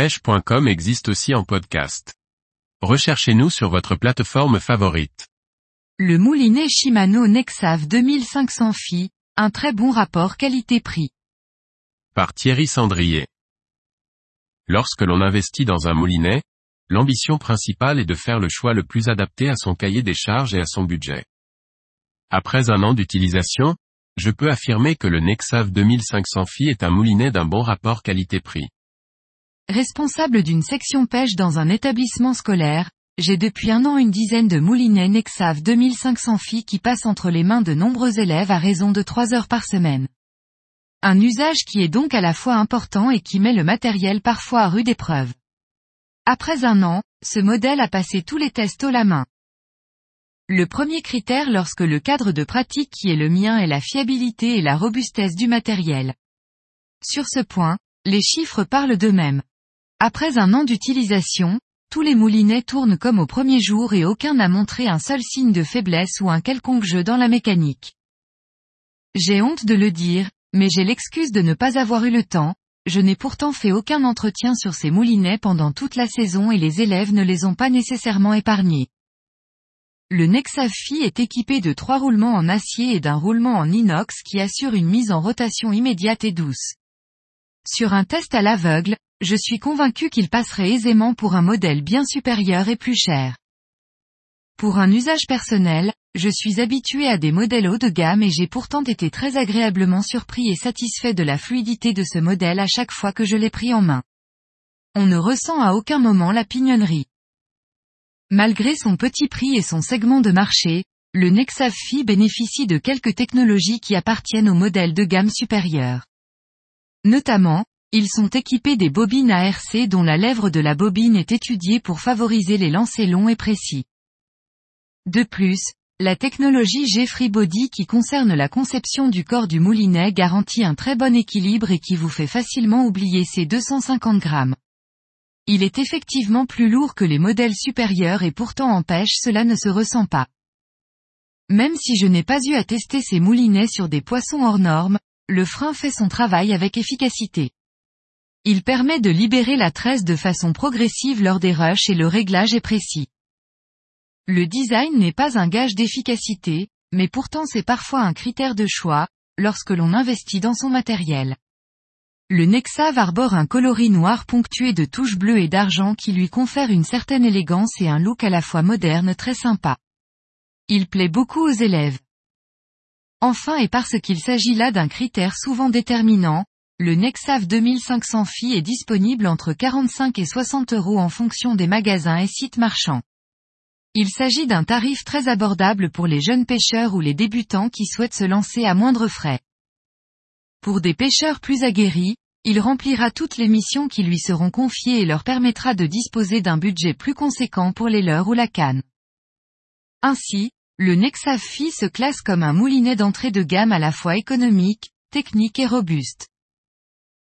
pêche.com existe aussi en podcast. Recherchez-nous sur votre plateforme favorite. Le moulinet Shimano Nexav 2500 Phi, un très bon rapport qualité-prix. Par Thierry Sandrier. Lorsque l'on investit dans un moulinet, l'ambition principale est de faire le choix le plus adapté à son cahier des charges et à son budget. Après un an d'utilisation, je peux affirmer que le Nexav 2500 Phi est un moulinet d'un bon rapport qualité-prix. Responsable d'une section pêche dans un établissement scolaire, j'ai depuis un an une dizaine de moulinets Nexav 2500 Phi qui passent entre les mains de nombreux élèves à raison de 3 heures par semaine. Un usage qui est donc à la fois important et qui met le matériel parfois à rude épreuve. Après un an, ce modèle a passé tous les tests au la main. Le premier critère lorsque le cadre de pratique qui est le mien est la fiabilité et la robustesse du matériel. Sur ce point, les chiffres parlent d'eux-mêmes. Après un an d'utilisation, tous les moulinets tournent comme au premier jour et aucun n'a montré un seul signe de faiblesse ou un quelconque jeu dans la mécanique. J'ai honte de le dire, mais j'ai l'excuse de ne pas avoir eu le temps, je n'ai pourtant fait aucun entretien sur ces moulinets pendant toute la saison et les élèves ne les ont pas nécessairement épargnés. Le Nexav-Phi est équipé de trois roulements en acier et d'un roulement en inox qui assure une mise en rotation immédiate et douce. Sur un test à l'aveugle, je suis convaincu qu'il passerait aisément pour un modèle bien supérieur et plus cher. Pour un usage personnel, je suis habitué à des modèles haut de gamme et j'ai pourtant été très agréablement surpris et satisfait de la fluidité de ce modèle à chaque fois que je l'ai pris en main. On ne ressent à aucun moment la pignonnerie. Malgré son petit prix et son segment de marché, le Nexav Phi bénéficie de quelques technologies qui appartiennent aux modèles de gamme supérieure. Notamment, ils sont équipés des bobines ARC dont la lèvre de la bobine est étudiée pour favoriser les lancers longs et précis. De plus, la technologie G-Free Body qui concerne la conception du corps du moulinet garantit un très bon équilibre et qui vous fait facilement oublier ses 250 grammes. Il est effectivement plus lourd que les modèles supérieurs et pourtant en pêche cela ne se ressent pas. Même si je n'ai pas eu à tester ces moulinets sur des poissons hors normes, le frein fait son travail avec efficacité. Il permet de libérer la tresse de façon progressive lors des rushs et le réglage est précis. Le design n'est pas un gage d'efficacité, mais pourtant c'est parfois un critère de choix, lorsque l'on investit dans son matériel. Le Nexav arbore un coloris noir ponctué de touches bleues et d'argent qui lui confère une certaine élégance et un look à la fois moderne très sympa. Il plaît beaucoup aux élèves. Enfin et parce qu'il s'agit là d'un critère souvent déterminant, le Nexav 2500 Phi est disponible entre 45 et 60 euros en fonction des magasins et sites marchands. Il s'agit d'un tarif très abordable pour les jeunes pêcheurs ou les débutants qui souhaitent se lancer à moindre frais. Pour des pêcheurs plus aguerris, il remplira toutes les missions qui lui seront confiées et leur permettra de disposer d'un budget plus conséquent pour les leurres ou la canne. Ainsi, le Nexav Phi se classe comme un moulinet d'entrée de gamme à la fois économique, technique et robuste.